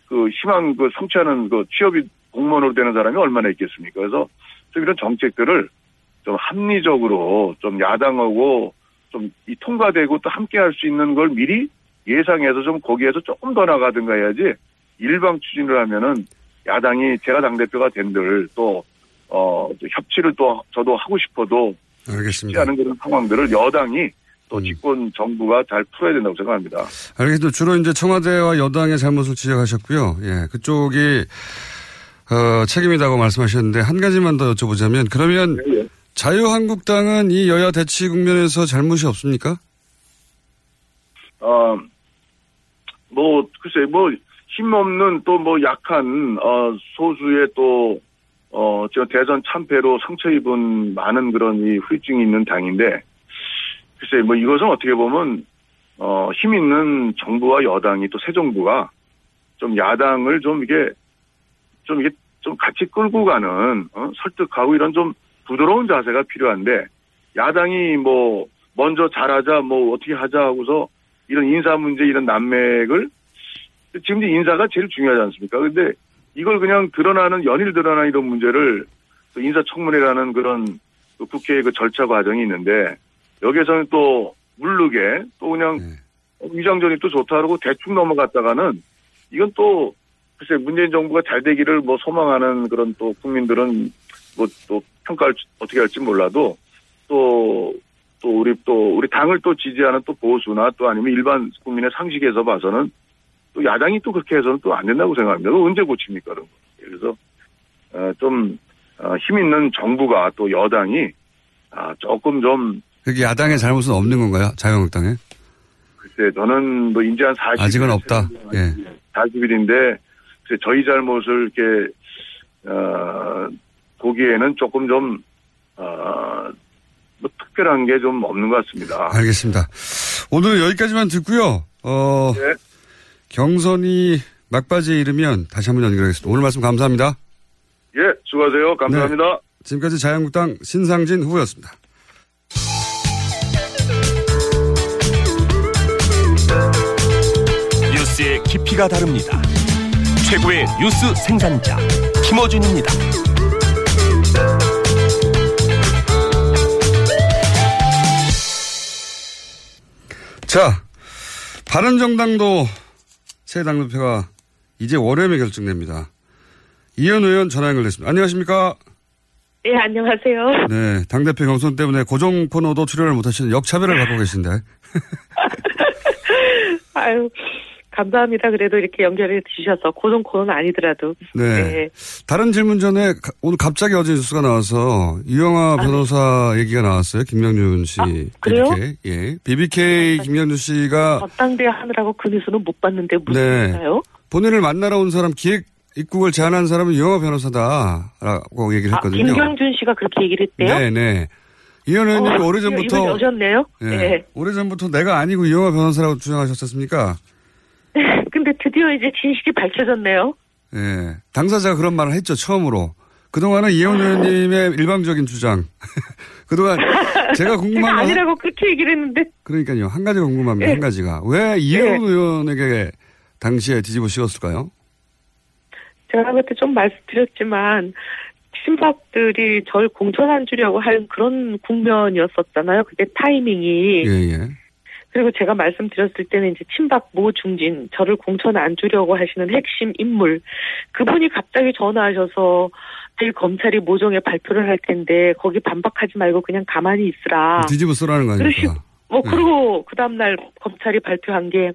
그 희망 그 성취하는 그 취업이 공무원으로 되는 사람이 얼마나 있겠습니까? 그래서 좀 이런 정책들을 좀 합리적으로 좀 야당하고 좀 이 통과되고 또 함께 할 수 있는 걸 미리 예상해서 좀 거기에서 조금 더 나가든가 해야지 일방 추진을 하면은 야당이 제가 당대표가 된들 또, 어, 또 협치를 또 저도 하고 싶어도 알겠습니다. 않은 그런 상황들을 여당이 또 집권 정부가 잘 풀어야 된다고 생각합니다. 알겠습니다. 주로 이제 청와대와 여당의 잘못을 지적하셨고요. 예, 그쪽이 어, 책임이다고 말씀하셨는데 한 가지만 더 여쭤보자면 그러면 자유한국당은 이 여야 대치 국면에서 잘못이 없습니까? 어, 뭐, 글쎄, 뭐, 힘없는 또 뭐 약한, 어, 소수의 또, 어, 저 대선 참패로 상처 입은 많은 그런 이 후유증이 있는 당인데, 글쎄, 뭐 이것은 어떻게 보면, 어, 힘 있는 정부와 여당이 또 새 정부가 좀 야당을 좀 이게, 좀 이게 좀 같이 끌고 가는, 어, 설득하고 이런 좀 부드러운 자세가 필요한데, 야당이 뭐, 먼저 잘하자, 뭐, 어떻게 하자 하고서 이런 인사 문제, 이런 난맥을 지금 인사가 제일 중요하지 않습니까? 근데 이걸 그냥 드러나는 연일 드러나는 이런 문제를 또 인사청문회라는 그런 그 국회의 그 절차 과정이 있는데 여기에서는 또 물르게 또 그냥 위장전이 또 좋다 그러고 대충 넘어갔다가는 이건 또 글쎄 문재인 정부가 잘 되기를 뭐 소망하는 그런 또 국민들은 뭐 또 평가를 어떻게 할지 몰라도 또 또 우리 또 우리 당을 또 지지하는 또 보수나 또 아니면 일반 국민의 상식에서 봐서는 또 야당이 또 그렇게 해서는 또 안 된다고 생각합니다. 언제 고칩니까, 그런 거. 그래서 어, 좀 어, 힘 있는 정부가 또 여당이 아, 조금 좀 그게 야당의 잘못은 없는 건가요? 자유한국당에? 글쎄 저는 뭐 이제 한 40일 아직은 없다. 예. 40일인데 글쎄 저희 잘못을 이렇게 어, 보기에는 조금 좀 어, 뭐 특별한 게 좀 없는 것 같습니다. 알겠습니다. 오늘 여기까지만 듣고요. 어, 네. 경선이 막바지에 이르면 다시 한번 연결하겠습니다. 오늘 말씀 감사합니다. 예, 수고하세요. 감사합니다. 네. 지금까지 자유한국당 신상진 후보였습니다. 뉴스의 깊이가 다릅니다. 최고의 뉴스 생산자 김어준입니다. 자, 바른정당도 새 당대표가 이제 월요일에 결정됩니다. 이현 의원 전화 연결됐습니다. 안녕하십니까? 네, 안녕하세요. 네, 당대표 경선 때문에 고정 코너도 출연을 못하시는 역차별을 받고 계신데. 아유, 감사합니다. 그래도 이렇게 연결해 주셔서 고정 코너는 아니더라도. 네. 다른 질문 전에 가- 오늘 갑자기 어제 뉴스가 나와서 이영하 변호사 얘기가 나왔어요. 김명준 씨. 아, 그래요? BBK. 예. BBK 김명준 씨가 전당대 하느라고 그 뉴스는 못 봤는데 무슨 네. 일인가요? 본인을 만나러 온 사람 기획 입국을 제안한 사람은 이영하 변호사다라고 얘기를 아, 했거든요. 김경준 씨가 그렇게 얘기를 했대요? 네, 네. 이현 의원님이 어, 오래전부터? 예, 네. 오래전부터 내가 아니고 이영하 변호사라고 주장하셨었습니까? 근데 드디어 이제 진실이 밝혀졌네요. 예. 당사자가 그런 말을 했죠, 처음으로. 그동안은 이현 의원님의 일방적인 주장. 그동안 제가 궁금한 제가 건 아니라고 그렇게 얘기를 했는데. 그러니까요. 한 가지가 궁금합니다. 예. 한 가지가. 왜 이현 예. 의원에게 당시에 뒤집어 씌웠을까요? 제가 그때 좀 말씀드렸지만 친박들이 절 공천 안 주려고 할 그런 국면이었었잖아요. 그때 타이밍이. 예, 예. 그리고 제가 말씀드렸을 때는 이제 친박 모 중진 저를 공천 안 주려고 하시는 핵심 인물 그분이 갑자기 전화하셔서 내일 검찰이 모종의 발표를 할 텐데 거기 반박하지 말고 그냥 가만히 있으라. 뒤집어 쓰라는 거 그러시? 뭐 네. 그리고 그 다음날 검찰이 발표한 게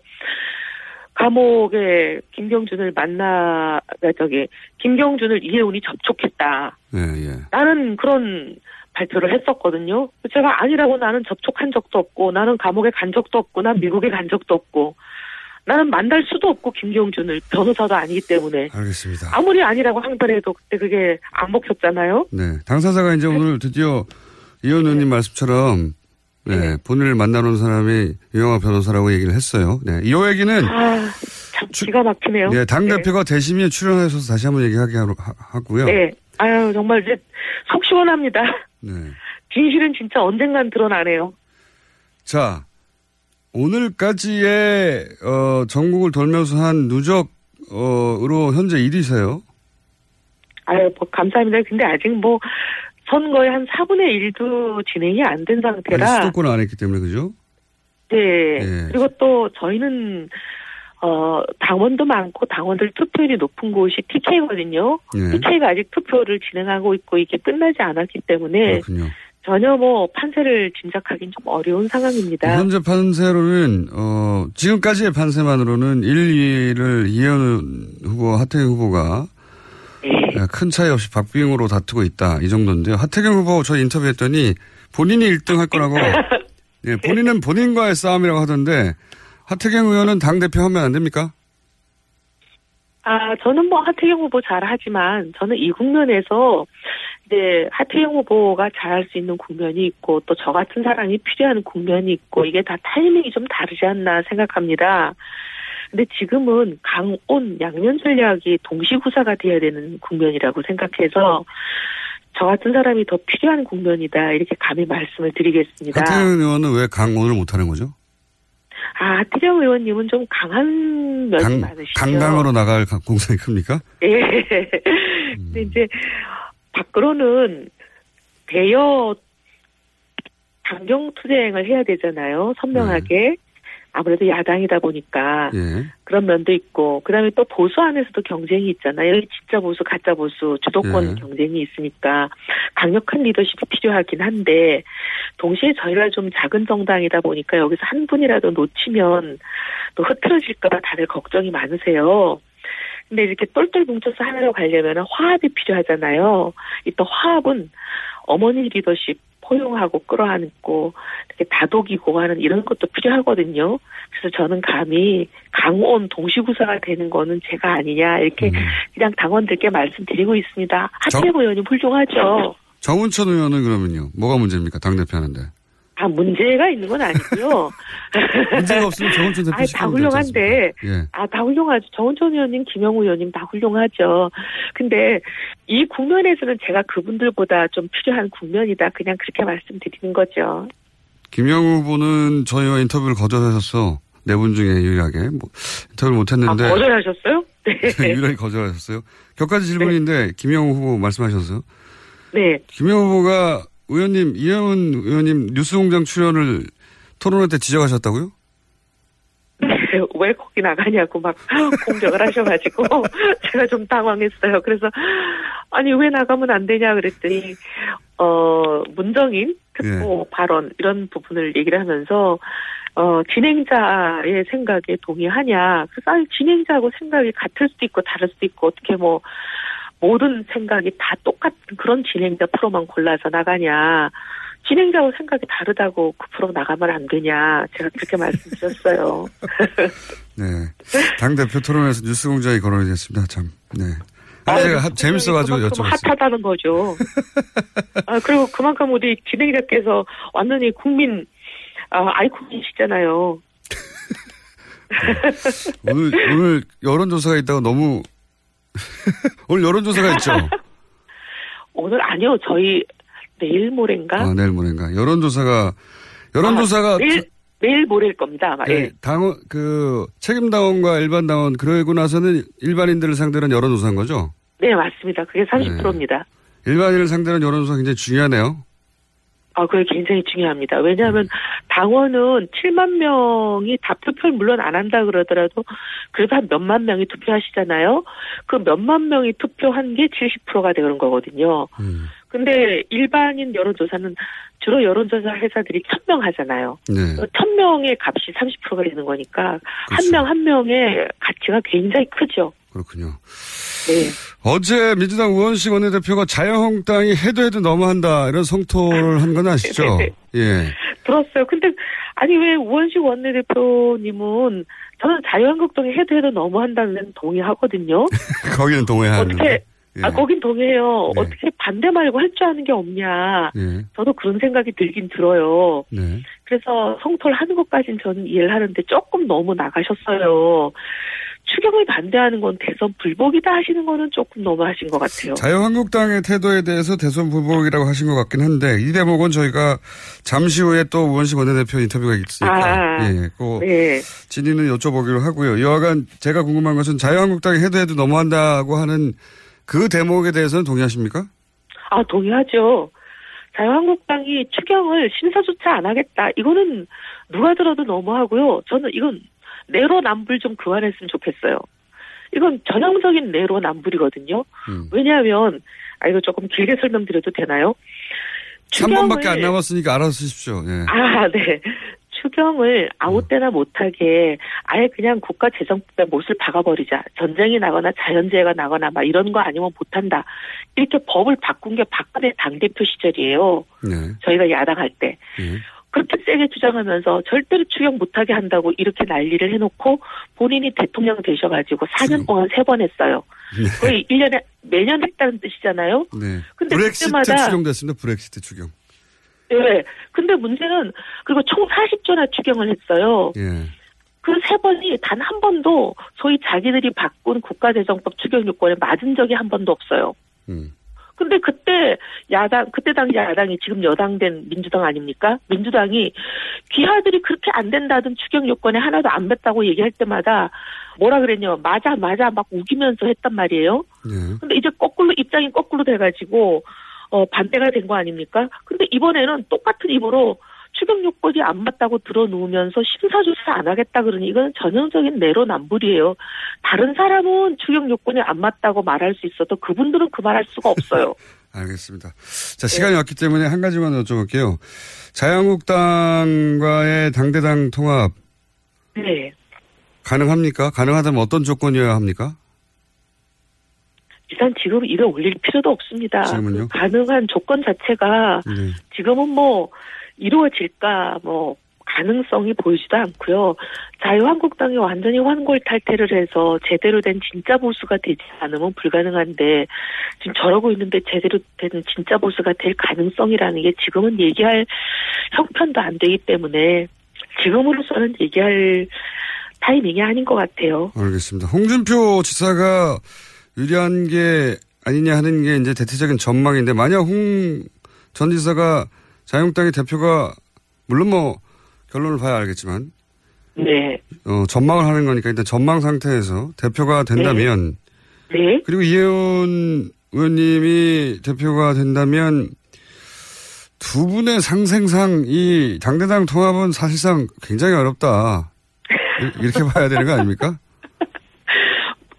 감옥에 김경준을 만나 저기 김경준을 이혜훈이 접촉했다. 예, 예. 나는 그런 발표를 했었거든요. 제가 아니라고 나는 접촉한 적도 없고 나는 감옥에 간 적도 없고 난 미국에 간 적도 없고 나는 만날 수도 없고 김경준을 변호사도 아니기 때문에 알겠습니다. 아무리 아니라고 하더라도 그때 그게 안 먹혔잖아요. 네. 당사자가 이제 오늘 드디어 이현 의원님 말씀처럼 네, 본인을 만나러 온 사람이 유영아 변호사라고 얘기를 했어요. 네. 이 얘기는 아, 참 기가 막히네요. 네, 당 대표가 대심에 출연하셔서 다시 한번 얘기하게 하고요. 네. 아유, 정말 이제 속 시원합니다. 네. 진실은 진짜 언젠간 드러나네요. 자, 오늘까지의 어, 전국을 돌면서 한 누적으로 현재 1위세요. 아유, 뭐, 감사합니다. 근데 아직 뭐, 선거의 한 4분의 1도 진행이 안 된 상태라. 수도권을 안 했기 때문에 그죠? 네. 예. 그리고 또 저희는, 어, 당원도 많고 당원들 투표율이 높은 곳이 TK거든요. 예. TK가 아직 투표를 진행하고 있고 이게 끝나지 않았기 때문에 그렇군요. 전혀 뭐 판세를 짐작하기는 좀 어려운 상황입니다. 현재 판세로는 어, 지금까지의 판세만으로는 1, 2위를 이현 후보, 하태경 후보가 예, 큰 차이 없이 박빙으로 다투고 있다 이 정도인데요. 하태경 후보 저 인터뷰했더니 본인이 1등 할 거라고 예, 본인은 본인과의 싸움이라고 하던데 하태경 의원은 당 대표 하면 안 됩니까? 아, 저는 뭐 하태경 후보 잘 하지만 저는 이 국면에서 이제 하태경 후보가 잘할 수 있는 국면이 있고 또 저 같은 사람이 필요한 국면이 있고 이게 다 타이밍이 좀 다르지 않나 생각합니다. 근데 지금은 강온 양면 전략이 동시구사가 돼야 되는 국면이라고 생각해서 저 같은 사람이 더 필요한 국면이다 이렇게 감히 말씀을 드리겠습니다. 하태경 의원은 왜 강원을 못하는 거죠? 아 하태경 의원님은 좀 강한 면이 강, 많으시죠. 강강으로 나갈 가- 공산이 큽니까? 예. 근데 이제 밖으로는 대여 강경 투쟁을 해야 되잖아요. 선명하게. 아무래도 야당이다 보니까 예. 그런 면도 있고 그다음에 또 보수 안에서도 경쟁이 있잖아요. 여기 진짜 보수, 가짜 보수, 주도권 예. 경쟁이 있으니까 강력한 리더십이 필요하긴 한데 동시에 저희가 좀 작은 정당이다 보니까 여기서 한 분이라도 놓치면 또 흐트러질까봐 다들 걱정이 많으세요. 근데 이렇게 똘똘 뭉쳐서 하나로 가려면 화합이 필요하잖아요. 이 또 화합은 어머니 리더십 포용하고 끌어안고 이렇게 다독이고 하는 이런 것도 필요하거든요. 그래서 저는 감히 강원 동시구사가 되는 거는 제가 아니냐 이렇게 그냥 당원들께 말씀드리고 있습니다. 하태경 의원님 훌륭하죠. 정운천 의원은 그러면요. 뭐가 문제입니까? 당대표 하는데. 아 문제가 있는 건 아니고요. 문제가 없으면 정운천 대표 아니, 다 훌륭한데 예. 아, 다 훌륭하죠. 정은천 의원님, 김영우 의원님 다 훌륭하죠. 근데 이 국면에서는 제가 그분들보다 좀 필요한 국면이다. 그냥 그렇게 말씀드리는 거죠. 김영우 후보는 저희와 인터뷰를 거절하셨어. 네 분 중에 유일하게. 뭐, 인터뷰를 못 아, 했는데. 거절하셨어요? 네. 유일하게 거절하셨어요. 몇 가지 질문인데, 김영우 후보 말씀하셨어요. 네. 김영우 후보가 의원님, 이혜원 의원님 뉴스공장 출연을 토론회 때 지적하셨다고요? 왜 거기 나가냐고 막 공격을 하셔가지고 제가 좀 당황했어요. 그래서 아니 왜 나가면 안 되냐 그랬더니 어 문정인 특보 발언 이런 부분을 얘기를 하면서 어 진행자의 생각에 동의하냐 그래서 아니 진행자하고 생각이 같을 수도 있고 다를 수도 있고 어떻게 뭐 모든 생각이 다 똑같은 그런 진행자 프로만 골라서 나가냐 진행자하고 생각이 다르다고 그 프로 나가면 안 되냐 제가 그렇게 말씀드렸어요. 네. 당대표 토론에서 뉴스공장이 거론이 됐습니다. 참. 네. 아니, 제가 하- 재밌어가지고 여쭤봤어요. 핫하다는 거죠. 아, 그리고 그만큼 우리 진행자께서 완전히 국민 아, 아이콘이시잖아요. 오늘, 오늘 여론조사가 있다고 너무, 오늘 여론조사가 있죠? 오늘 아니요 저희 내일 모레인가? 아, 내일 모레인가. 여론조사가, 여론조사가 아, 내일 내일 모레일 겁니다. 아마. 네, 예. 당원, 그, 책임당원과 일반당원, 그러고 나서는 일반인들을 상대로 한 여론조사인 거죠? 네 맞습니다. 그게 30%입니다. 일반인을 상대로 한 여론조사 굉장히 중요하네요. 아, 그게 굉장히 중요합니다. 왜냐하면 당원은 7만 명이 다 투표를 물론 안 한다 그러더라도 그래도 한 몇만 명이 투표하시잖아요. 그 몇만 명이 투표한 게 70%가 되는 거거든요. 근데 일반인 여론조사는 주로 여론조사 회사들이 1000명 하잖아요. 네. 1000명의 값이 30%가 되는 거니까 한명한 명의 가치가 굉장히 크죠. 그렇군요. 네. 어제 민주당 우원식 원내대표가 자유한국당이 해도 해도 너무한다 이런 성토를 한 건 아시죠? 네, 예. 들었어요. 근데 아니 왜 우원식 원내대표님은 저는 자유한국당이 해도 해도 너무한다는 데는 동의하거든요. 거기는 동의하는. 어떻게 아 예. 거긴 동의해요. 어떻게 반대 말고 할 줄 아는 게 없냐. 예. 저도 그런 생각이 들긴 들어요. 네. 그래서 성토를 하는 것까지는 저는 이해를 하는데 조금 너무 나가셨어요. 추경을 반대하는 건 대선 불복이다 하시는 거는 조금 너무 하신 것 같아요. 자유한국당의 태도에 대해서 대선 불복이라고 하신 것 같긴 한데 이 대목은 저희가 잠시 후에 또 우원식 원내대표 인터뷰가 있으니까 아, 예, 그 네. 진위는 여쭤보기로 하고요. 여하간 제가 궁금한 것은 자유한국당이 해도 해도 너무한다고 하는 그 대목에 대해서는 동의하십니까? 아, 동의하죠. 자유한국당이 추경을 심사조차 안 하겠다. 이거는 누가 들어도 너무하고요. 저는 이건 내로남불 좀 그만했으면 좋겠어요. 이건 전형적인 내로남불이거든요. 왜냐하면 아 이거 조금 길게 설명드려도 되나요? 3번밖에 안 남았으니까 알아서 쓰십시오. 예. 아, 네. 추경을 아무 때나 못하게 아예 그냥 국가 재정부에 못을 박아버리자. 전쟁이 나거나 자연재해가 나거나 막 이런 거 아니면 못한다. 이렇게 법을 바꾼 게 박근혜 당대표 시절이에요. 네. 저희가 야당할 때. 그렇게 세게 주장하면서 절대로 추경 못하게 한다고 이렇게 난리를 해놓고 본인이 대통령 되셔가지고 4년 동안 세 번 했어요. 거의 1년에 매년 했다는 뜻이잖아요. 네. 근데 브렉시트 그때마다- 추경됐습니다. 브렉시트 추경. 네. 근데 문제는 그리고 총 40조나 추경을 했어요. 예. 그세 번이 단 한 번도 소위 자기들이 바꾼 국가재정법 추경 요건에 맞은 적이 한 번도 없어요. 음. 근데 그때 야당, 그때 당시 야당이 지금 여당된 민주당 아닙니까? 민주당이 귀하들이 그렇게 안 된다던 추경 요건에 하나도 안 맺다고 얘기할 때마다 뭐라 그랬냐. 맞아, 맞아. 막 우기면서 했단 말이에요. 네. 근데 이제 거꾸로, 입장이 거꾸로 돼가지고, 어, 반대가 된 거 아닙니까? 근데 이번에는 똑같은 입으로 추경 요건이 안 맞다고 들어놓으면서 심사조사 안 하겠다 그러니 이건 전형적인 내로남불이에요. 다른 사람은 추경 요건이 안 맞다고 말할 수 있어도 그분들은 그 말할 수가 없어요. 알겠습니다. 자, 시간이 없기 때문에 한 가지만 여쭤볼게요. 자유한국당과의 당대당 통합 네. 가능합니까? 가능하다면 어떤 조건이어야 합니까? 일단 지금 입에 올릴 필요도 없습니다. 지금은요? 그 가능한 조건 자체가 네. 지금은 뭐 이루어질까 뭐 가능성이 보이지도 않고요. 자유한국당이 완전히 환골탈태를 해서 제대로 된 진짜 보수가 되지 않으면 불가능한데 지금 저러고 있는데 제대로 된 진짜 보수가 될 가능성이라는 게 지금은 얘기할 형편도 안 되기 때문에 지금으로서는 얘기할 타이밍이 아닌 것 같아요. 알겠습니다. 홍준표 지사가 유리한 게 아니냐 하는 게 이제 대체적인 전망인데 만약 홍 전 지사가 자유한국당의 대표가 물론 뭐 결론을 봐야 알겠지만 네. 어, 전망을 하는 거니까 일단 전망 상태에서 대표가 된다면 네. 그리고 이혜원 의원님이 대표가 된다면 두 분의 상생상 이 당대당 통합은 사실상 굉장히 어렵다. 이- 이렇게 봐야 되는 거 아닙니까?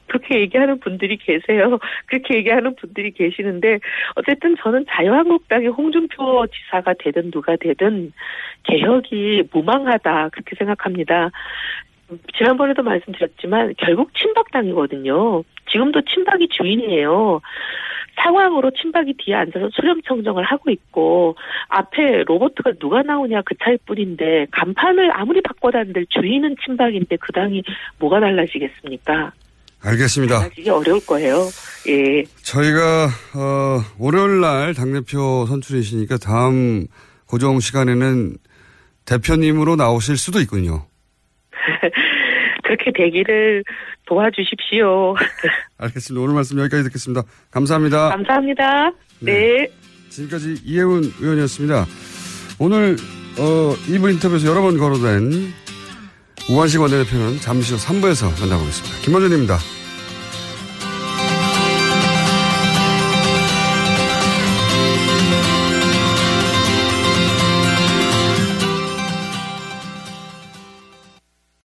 그렇게 얘기하는 분들이 계세요. 그렇게 얘기하는 분들이 계시는데 어쨌든 저는 자유한국당의 홍준표 지사가 되든 누가 되든 개혁이 무망하다 그렇게 생각합니다. 지난번에도 말씀드렸지만 결국 친박당이거든요. 지금도 친박이 주인이에요. 상황으로 친박이 뒤에 앉아서 수렴청정을 하고 있고 앞에 로버트가 누가 나오냐 그 차이뿐인데 간판을 아무리 바꿔다는들 주인은 친박인데 그 당이 뭐가 달라지겠습니까? 알겠습니다. 달라지기 어려울 거예요. 예. 저희가 어, 월요일 날 당대표 선출이시니까 다음 고정 시간에는 대표님으로 나오실 수도 있군요. 그렇게 되기를 도와주십시오. 알겠습니다. 오늘 말씀 여기까지 듣겠습니다. 감사합니다. 감사합니다. 네. 지금까지 이혜훈 의원이었습니다. 오늘 어, 2부 인터뷰에서 여러 번 거론된 우한식 원내대표는 잠시 후 3부에서 만나보겠습니다. 김원준입니다.